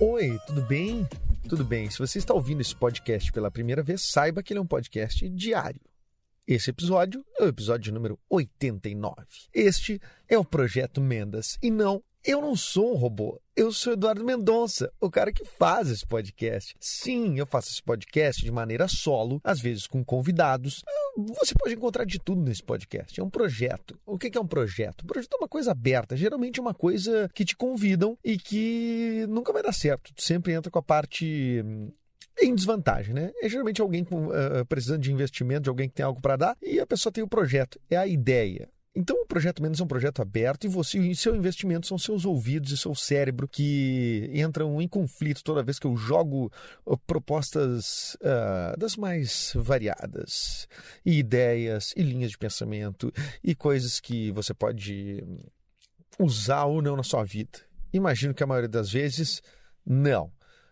Oi, tudo bem? Tudo bem. Se você está ouvindo esse podcast pela primeira vez, saiba que ele é um podcast diário. Esse episódio é o episódio número 89. Este é o Projeto Mendas. E não, eu não sou um robô. Eu sou Eduardo Mendonça, o cara que faz esse podcast. Sim, eu faço esse podcast de maneira solo, às vezes com convidados. Você pode encontrar de tudo nesse podcast. É um projeto. O que é um projeto? Um projeto é uma coisa aberta, geralmente é uma coisa que te convidam e que nunca vai dar certo. Tu sempre entra com a parte hum, em desvantagem, né? É geralmente alguém com, ah, precisando de investimento, de alguém que tem algo para dar, e a pessoa tem o projeto, é a ideia. Então, o Projeto Menos é um projeto aberto e você e seu investimento são seus ouvidos e seu cérebro que entram em conflito toda vez que eu jogo uh, propostas ah, das mais variadas, e ideias, e linhas de pensamento, e coisas que você pode usar ou não na sua vida. Imagino que a maioria das vezes, não.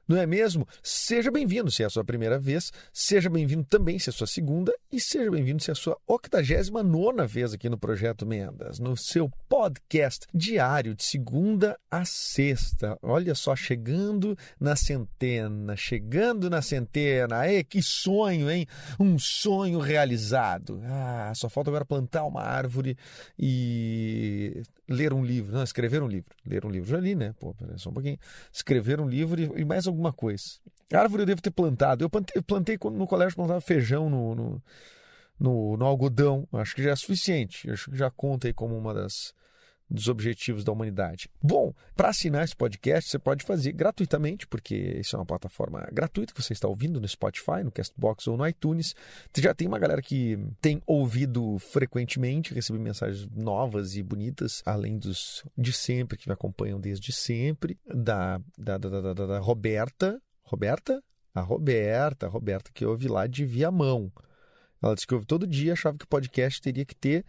Não é mesmo? Seja bem-vindo se é a sua primeira vez, seja bem-vindo também se é a sua segunda e seja bem-vindo se é a sua 89 vez aqui no Projeto Mendas, no seu podcast diário de segunda a sexta. Olha só, chegando na centena, chegando na centena. Aê, que sonho, hein? Um sonho realizado. Ah, só falta agora plantar uma árvore e ler um livro. Não, escrever um livro. Ler um livro já li, né? Pô, só um pouquinho. Escrever um livro e, e mais alguma coisa. Árvore eu devo ter plantado. Eu plantei, eu plantei quando no colégio plantava feijão no, no, no, no algodão. Acho que já é suficiente. Acho que já conta aí como uma das dos objetivos da humanidade. Bom, para assinar esse podcast, você pode fazer gratuitamente, porque isso é uma plataforma gratuita que você está ouvindo no Spotify, no Castbox ou no iTunes. Já tem uma galera que tem ouvido frequentemente, recebi mensagens novas e bonitas, além dos de sempre, que me acompanham desde sempre, da, da, da, da, da, da Roberta. Roberta? A Roberta, a Roberta que ouve lá de Viamão. Ela disse que ouve todo dia, achava que o podcast teria que ter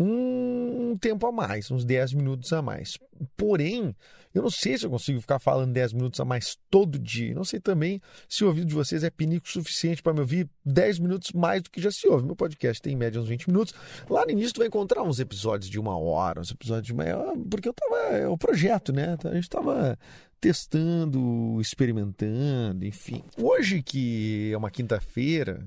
um tempo a mais, uns 10 minutos a mais. Porém, eu não sei se eu consigo ficar falando 10 minutos a mais todo dia. Não sei também se o ouvido de vocês é pinico suficiente para me ouvir 10 minutos mais do que já se ouve. Meu podcast tem em média uns 20 minutos. Lá no início tu vai encontrar uns episódios de uma hora, uns episódios de meia porque eu tava. É o projeto, né? A gente tava testando, experimentando, enfim. Hoje, que é uma quinta-feira,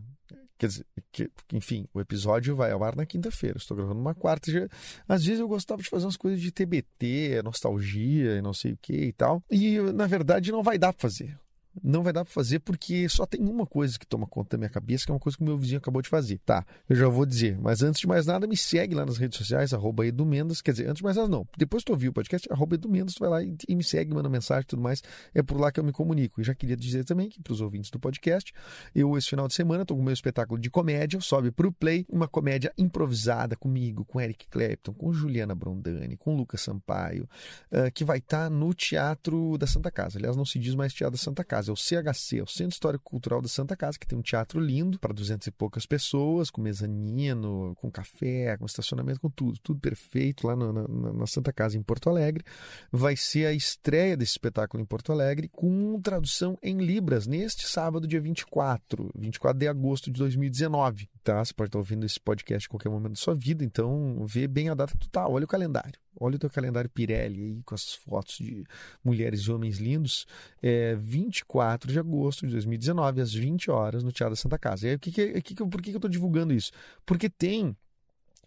Quer dizer, que, enfim, o episódio vai ao ar na quinta-feira. Estou gravando uma quarta. Já, às vezes eu gostava de fazer umas coisas de TBT, nostalgia e não sei o que e tal. E na verdade não vai dar para fazer. Não vai dar para fazer porque só tem uma coisa que toma conta da minha cabeça, que é uma coisa que o meu vizinho acabou de fazer. Tá, eu já vou dizer. Mas antes de mais nada, me segue lá nas redes sociais, arroba edumendas. Quer dizer, antes de mais nada, não. Depois tu ouvir o podcast, arroba edumendas, tu vai lá e, e me segue, manda mensagem e tudo mais. É por lá que eu me comunico. E já queria dizer também que para os ouvintes do podcast, eu esse final de semana estou com o meu espetáculo de comédia, sobe para o Play, uma comédia improvisada comigo, com Eric Clapton, com Juliana Brondani, com Lucas Sampaio, uh, que vai estar tá no Teatro da Santa Casa. Aliás, não se diz mais Teatro da Santa Casa, é o CHC, é o Centro Histórico Cultural da Santa Casa, que tem um teatro lindo para duzentas e poucas pessoas, com mezanino, com café, com estacionamento, com tudo, tudo perfeito lá na, na, na Santa Casa em Porto Alegre. Vai ser a estreia desse espetáculo em Porto Alegre com tradução em Libras neste sábado, dia 24, 24 de agosto de 2019. Tá? Você pode estar ouvindo esse podcast em qualquer momento da sua vida, então vê bem a data tá, olha o calendário. Olha o teu calendário Pirelli aí com as fotos de mulheres e homens lindos. É 24 de agosto de 2019, às 20 horas, no Teatro da Santa Casa. E aí, que que, que, por que, que eu estou divulgando isso? Porque tem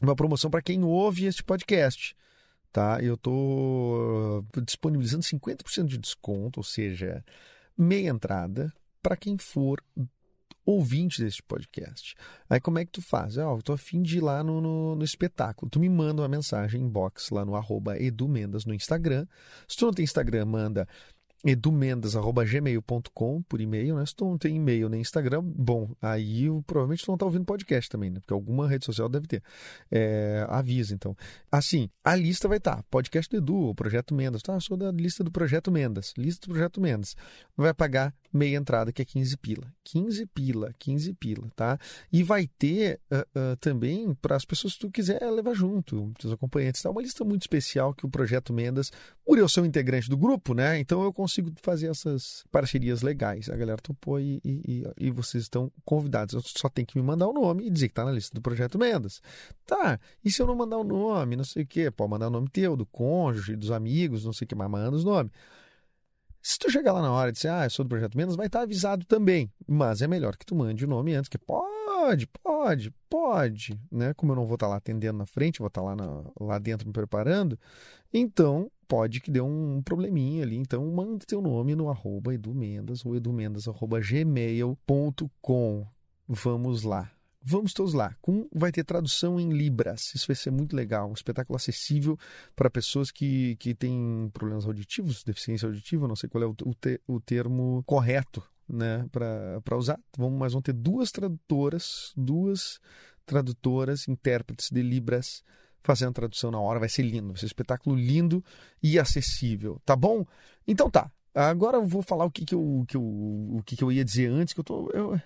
uma promoção para quem ouve este podcast. Tá? Eu estou disponibilizando 50% de desconto, ou seja, meia entrada para quem for ouvinte deste podcast. Aí como é que tu faz? Ah, eu tô afim de ir lá no, no, no, espetáculo. Tu me manda uma mensagem inbox lá no arroba edumendas no Instagram. Se tu não tem Instagram, manda edumendas.gmail.com por e-mail, né? Se tu não tem e-mail nem Instagram, bom, aí provavelmente tu não tá ouvindo podcast também, né? Porque alguma rede social deve ter. É, avisa, então. Assim, a lista vai estar. Tá, podcast do Edu, Projeto Mendas. Tá, sou da lista do Projeto Mendas. Lista do Projeto Mendas. Vai pagar meia entrada, que é 15 pila. 15 pila, 15 pila, tá? E vai ter uh, uh, também para as pessoas que tu quiser levar junto, os acompanhantes. Tá? Uma lista muito especial que o Projeto Mendas, por eu ser um integrante do grupo, né? Então eu consigo fazer essas parcerias legais. A galera topou e, e, e vocês estão convidados. Eu só tenho que me mandar o nome e dizer que tá na lista do Projeto Mendas. Tá, e se eu não mandar o nome, não sei o quê? Pode mandar o nome teu, do cônjuge, dos amigos, não sei o que, mas manda os nomes. Se tu chegar lá na hora e disser, ah, eu sou do Projeto Menos, vai estar avisado também. Mas é melhor que tu mande o nome antes, que pode, pode, pode, né? Como eu não vou estar lá atendendo na frente, vou estar lá, lá dentro me preparando, então pode que dê um probleminha ali. Então manda teu nome no arroba edumendas ou edumendas arroba gmail.com. Vamos lá. Vamos todos lá. Com, vai ter tradução em Libras. Isso vai ser muito legal. Um espetáculo acessível para pessoas que, que têm problemas auditivos, deficiência auditiva, não sei qual é o, o, te, o termo correto né, para usar. Vamos, mas vão ter duas tradutoras, duas tradutoras, intérpretes de Libras fazendo tradução na hora. Vai ser lindo. Vai ser um espetáculo lindo e acessível. Tá bom? Então tá. Agora eu vou falar o que, que, eu, que eu, o que, que eu ia dizer antes, que eu tô. Eu, eu,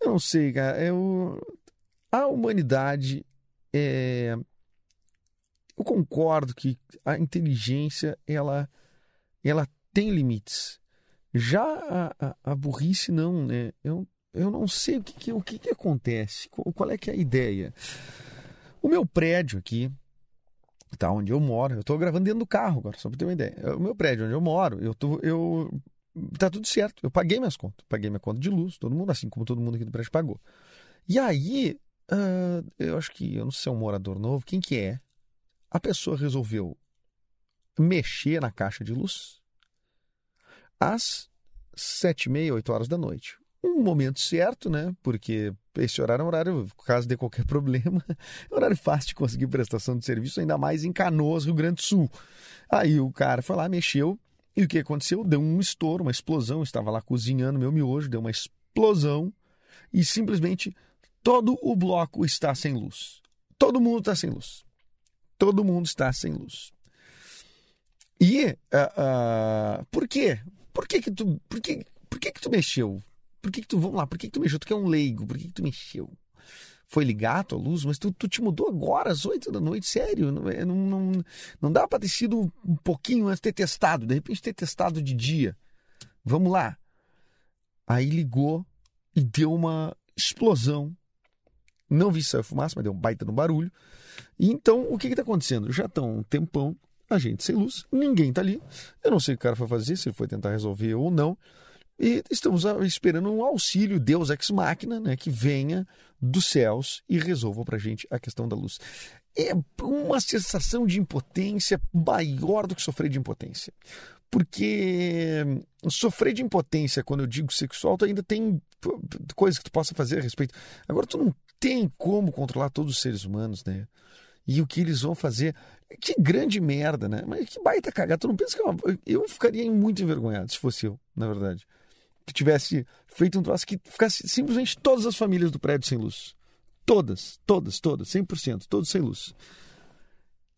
eu não sei, cara. Eu, a humanidade é, eu concordo que a inteligência ela ela tem limites. Já a, a, a burrice não, né? Eu, eu não sei o que, que o que, que acontece. Qual, qual, é que é a ideia? O meu prédio aqui, tá onde eu moro, eu estou gravando dentro do carro agora, só para ter uma ideia. O meu prédio onde eu moro, eu tô, eu tá tudo certo. Eu paguei minhas contas. Paguei minha conta de luz, todo mundo, assim como todo mundo aqui do prédio pagou. E aí, uh, eu acho que, eu não sei se é um morador novo, quem que é? A pessoa resolveu mexer na caixa de luz às sete e meia, oito horas da noite. Um momento certo, né? Porque esse horário é um horário, caso de qualquer problema, é um horário fácil de conseguir prestação de serviço, ainda mais em Canoas, Rio Grande do Sul. Aí o cara foi lá, mexeu, e o que aconteceu? Deu um estouro, uma explosão. Eu estava lá cozinhando meu miojo, deu uma explosão e simplesmente todo o bloco está sem luz. Todo mundo está sem luz. Todo mundo está sem luz. E uh, uh, por quê? Por que que tu, por que, por que que tu mexeu? Por que que tu, vamos lá, por que que tu mexeu? Tu que é um leigo, por que que tu mexeu? Foi ligar a tua luz, mas tu, tu te mudou agora, às oito da noite, sério. Não, é, não, não, não dá para ter sido um pouquinho antes ter testado, de repente ter testado de dia. Vamos lá. Aí ligou e deu uma explosão. Não vi sair fumaça, mas deu um baita no barulho. E então, o que está acontecendo? Já estão um tempão, a gente sem luz, ninguém está ali. Eu não sei o que o cara foi fazer, se ele foi tentar resolver ou não. E estamos esperando um auxílio, Deus ex machina, né, que venha dos céus e resolva para a gente a questão da luz. É uma sensação de impotência maior do que sofrer de impotência. Porque sofrer de impotência, quando eu digo sexual, tu ainda tem coisas que tu possa fazer a respeito. Agora, tu não tem como controlar todos os seres humanos, né? E o que eles vão fazer. Que grande merda, né? Mas que baita cagada. Tu não pensa que eu, eu ficaria muito envergonhado se fosse eu, na verdade que tivesse feito um troço que ficasse simplesmente todas as famílias do prédio sem luz. Todas, todas, todas, 100%, todos sem luz.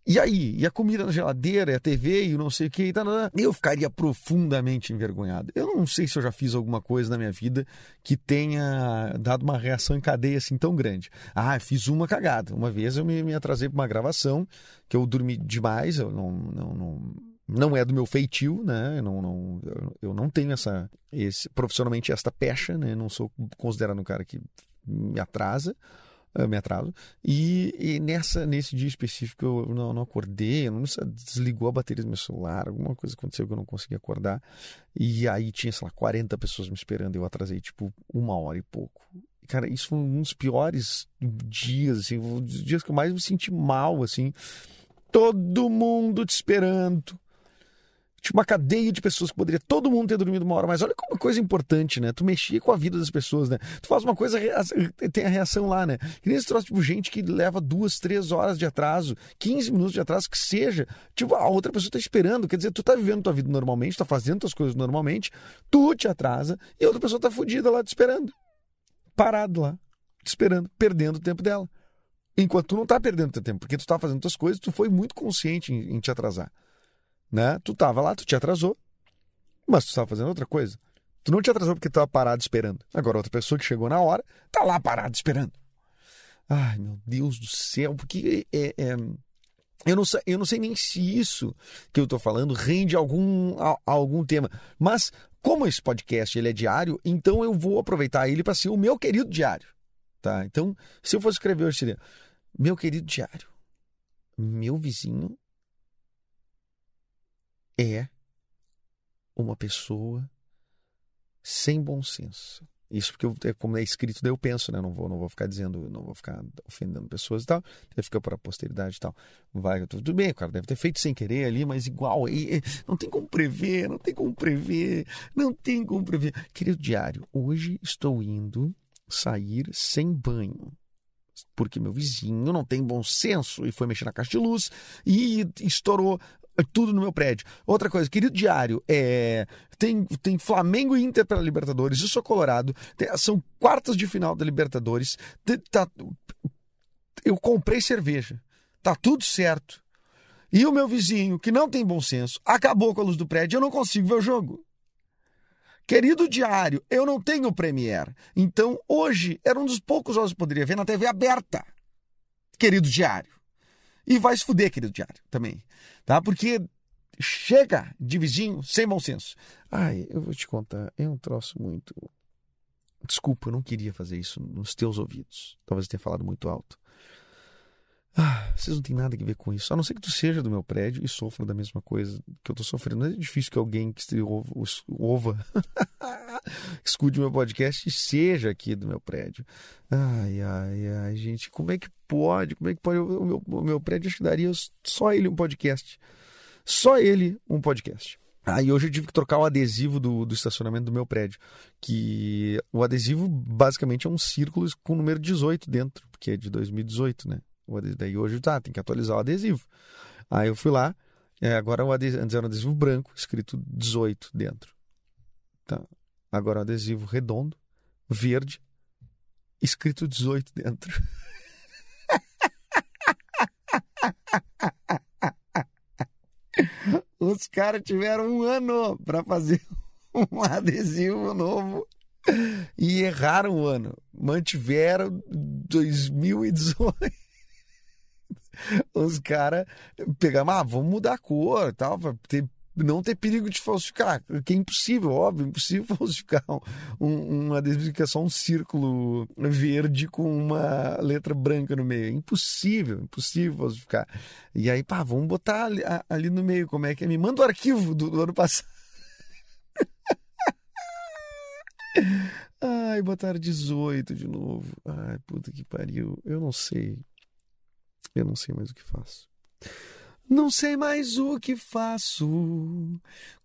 E aí? E a comida na geladeira, e a TV, e não sei o que, e tal, eu ficaria profundamente envergonhado. Eu não sei se eu já fiz alguma coisa na minha vida que tenha dado uma reação em cadeia assim tão grande. Ah, fiz uma cagada. Uma vez eu me, me atrasei para uma gravação, que eu dormi demais, eu não, não, não não é do meu feitio, né? Eu não, não, eu não tenho essa, esse, profissionalmente esta pecha, né? não sou considerado um cara que me atrasa, me atraso. E, e, nessa, nesse dia específico eu não, não acordei, não desligou a bateria do meu celular, alguma coisa aconteceu que eu não consegui acordar. E aí tinha, sei lá, 40 pessoas me esperando, eu atrasei tipo uma hora e pouco. Cara, isso foi um dos piores dias, assim, um dos dias que eu mais me senti mal, assim. Todo mundo te esperando Tinha uma cadeia de pessoas que poderia todo mundo ter dormido uma hora mais. Olha como uma coisa importante, né? Tu mexia com a vida das pessoas, né? Tu faz uma coisa, tem a reação lá, né? Que nem esse troço, tipo, gente que leva duas, três horas de atraso, 15 minutos de atraso, que seja. Tipo, a outra pessoa tá esperando. Quer dizer, tu tá vivendo tua vida normalmente, tá fazendo tuas coisas normalmente, tu te atrasa e a outra pessoa tá fodida lá te esperando. Parado lá, te esperando, perdendo o tempo dela. Enquanto tu não tá perdendo teu tempo, porque tu tá fazendo tuas coisas, tu foi muito consciente em, em te atrasar né? Tu tava lá, tu te atrasou, mas tu estava fazendo outra coisa. Tu não te atrasou porque tu estava parado esperando. Agora, outra pessoa que chegou na hora, tá lá parado esperando. Ai, meu Deus do céu, porque é, é, eu, não sei, eu não sei nem se isso que eu estou falando rende algum, a, algum tema. Mas, como esse podcast ele é diário, então eu vou aproveitar ele para ser o meu querido diário. Tá? Então, se eu fosse escrever hoje, seria: Meu querido diário, meu vizinho é uma pessoa sem bom senso. Isso porque, eu, é como é escrito, daí eu penso, né? Não vou, não vou ficar dizendo, não vou ficar ofendendo pessoas e tal. Deve ficar para a posteridade e tal. Vai, tudo bem, cara deve ter feito sem querer ali, mas igual. E, não tem como prever, não tem como prever, não tem como prever. Querido diário, hoje estou indo sair sem banho. Porque meu vizinho não tem bom senso e foi mexer na caixa de luz e estourou tudo no meu prédio. Outra coisa, querido diário, é, tem, tem Flamengo e Inter pela Libertadores, eu sou colorado, tem, são quartas de final da Libertadores, tá, eu comprei cerveja, tá tudo certo. E o meu vizinho, que não tem bom senso, acabou com a luz do prédio, eu não consigo ver o jogo. Querido diário, eu não tenho Premiere. Então, hoje era um dos poucos jogos que eu poderia ver na TV aberta. Querido diário. E vai se fuder, querido diário, também. Tá? Porque chega de vizinho sem bom senso. Ai, eu vou te contar, é um troço muito. Desculpa, eu não queria fazer isso nos teus ouvidos. Talvez eu tenha falado muito alto. Ah, vocês não têm nada a ver com isso. A não ser que tu seja do meu prédio e sofra da mesma coisa que eu tô sofrendo. Não é difícil que alguém que esteja ova, escute meu podcast e seja aqui do meu prédio. Ai, ai, ai, gente, como é que pode? Como é que pode? O meu, o meu prédio acho que daria só ele um podcast. Só ele um podcast. Aí ah, hoje eu tive que trocar o adesivo do, do estacionamento do meu prédio. Que o adesivo basicamente é um círculo com o número 18 dentro, porque é de 2018, né? Daí hoje tá, tem que atualizar o adesivo. Aí eu fui lá, é, agora o adesivo, antes era um adesivo branco, escrito 18 dentro. Tá. Agora o adesivo redondo, verde, escrito 18 dentro. Os caras tiveram um ano para fazer um adesivo novo e erraram o ano. Mantiveram 2018 os caras pegaram, ah, vamos mudar a cor tal, pra ter, não ter perigo de falsificar, que é impossível, óbvio, impossível falsificar um, um é só um círculo verde com uma letra branca no meio. É impossível, impossível falsificar. E aí, pá, vamos botar ali, ali no meio, como é que é? Me manda o arquivo do, do ano passado. Ai, botaram 18 de novo. Ai, puta que pariu. Eu não sei. Eu não sei mais o que faço. Não sei mais o que faço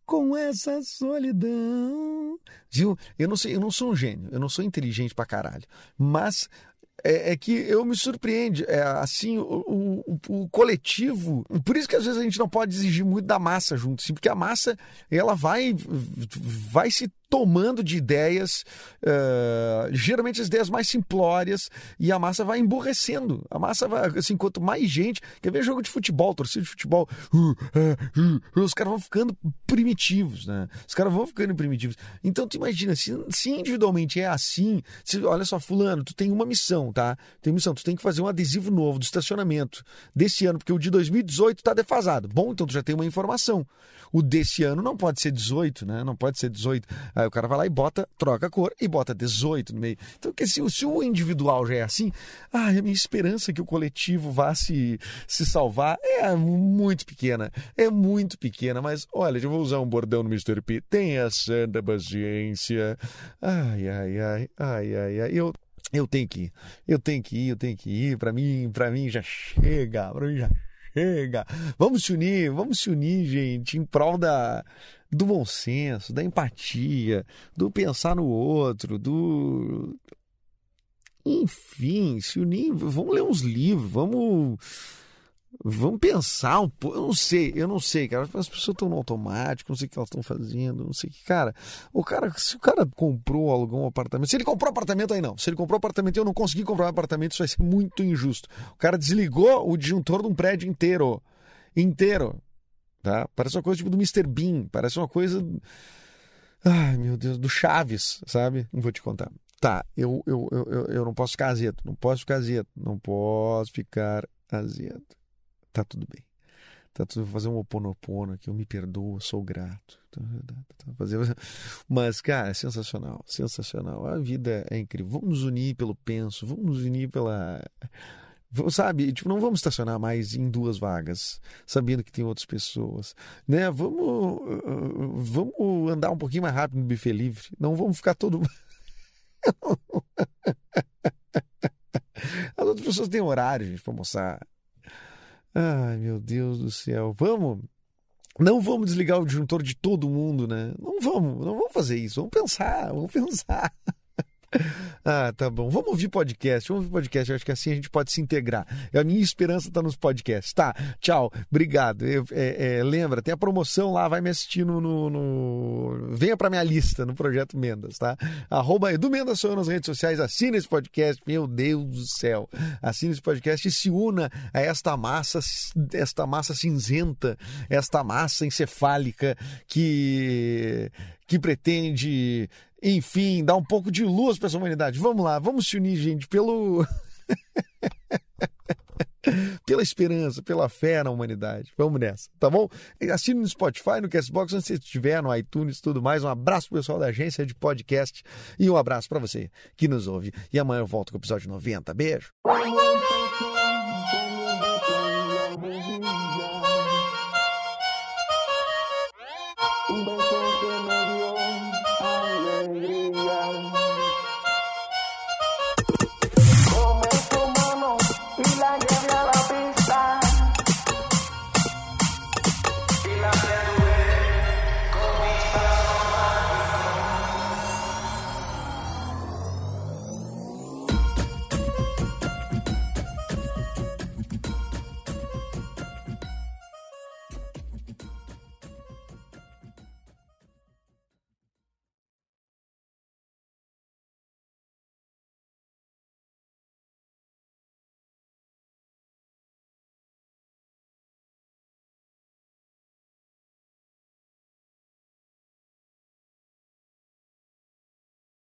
com essa solidão. Viu? Eu não sei, eu não sou um gênio, eu não sou inteligente pra caralho. Mas é, é, que eu me surpreende, é, assim, o, o, o, coletivo. Por isso que às vezes a gente não pode exigir muito da massa junto, assim, porque a massa ela vai, vai se tomando de ideias, uh, geralmente as ideias mais simplórias, e a massa vai emborrecendo. A massa vai, assim, quanto mais gente. Quer ver jogo de futebol, torcida de futebol? Uh, uh, os caras vão ficando primitivos, né? Os caras vão ficando primitivos. Então, tu imagina, se, se individualmente é assim, se, olha só, Fulano, tu tem uma missão, tá? Tem missão, tu tem que fazer um adesivo novo do estacionamento desse ano, porque o de 2018 tá defasado. Bom, então tu já tem uma informação. O desse ano não pode ser 18, né? Não pode ser 18. Aí o cara vai lá e bota, troca a cor e bota 18 no meio. Então, que se, se o individual já é assim, ah, a minha esperança que o coletivo vá se, se salvar é muito pequena. É muito pequena, mas olha, eu vou usar um bordão no Mr. P. Tenha santa paciência. Ai, ai, ai, ai, ai, ai. Eu eu tenho que ir, eu tenho que ir, eu tenho que ir. Para mim, para mim já chega, para mim já Chega! Vamos se unir, vamos se unir, gente, em prol da, do bom senso, da empatia, do pensar no outro, do. Enfim, se unir, vamos ler uns livros, vamos Vamos pensar um pouco. Eu não sei, eu não sei, cara. As pessoas estão no automático, não sei o que elas estão fazendo, não sei o que. Cara, o cara, se o cara comprou, alugou um apartamento. Se ele comprou apartamento, aí não. Se ele comprou apartamento e eu não consegui comprar um apartamento, isso vai ser muito injusto. O cara desligou o disjuntor de um prédio inteiro. Inteiro. Tá? Parece uma coisa tipo do Mr. Bean. Parece uma coisa. Ai, meu Deus, do Chaves, sabe? Não vou te contar. Tá, eu, eu, eu, eu não posso ficar azedo. Não posso ficar azedo. Não posso ficar azedo tá tudo bem. Tá tudo, vou fazer um oponopono aqui, eu me perdoo, sou grato. Tá, tá, tá, fazer... Mas, cara, é sensacional, sensacional. A vida é incrível. Vamos nos unir pelo penso, vamos nos unir pela. Sabe, tipo, não vamos estacionar mais em duas vagas, sabendo que tem outras pessoas, né? Vamos, vamos andar um pouquinho mais rápido no buffet livre. Não vamos ficar todo. As outras pessoas têm horário, gente, para almoçar. Ai, meu Deus do céu. Vamos. Não vamos desligar o disjuntor de todo mundo, né? Não vamos, não vamos fazer isso. Vamos pensar, vamos pensar. Ah, tá bom. Vamos ouvir podcast. Vamos ouvir podcast. Eu acho que assim a gente pode se integrar. A minha esperança está nos podcasts. Tá, tchau. Obrigado. Eu, é, é, lembra, tem a promoção lá. Vai me assistir no. no, no... Venha para minha lista no Projeto Mendas, tá? Arroba Edu Mendas sou eu nas redes sociais. Assina esse podcast. Meu Deus do céu. Assina esse podcast e se una a esta massa, esta massa cinzenta, esta massa encefálica que que pretende enfim, dar um pouco de luz para essa humanidade. Vamos lá, vamos se unir, gente, pelo. pela esperança, pela fé na humanidade. Vamos nessa, tá bom? Assine no Spotify, no Castbox, onde você estiver, no iTunes tudo mais. Um abraço pro pessoal da agência de podcast e um abraço para você que nos ouve. E amanhã eu volto com o episódio 90. Beijo!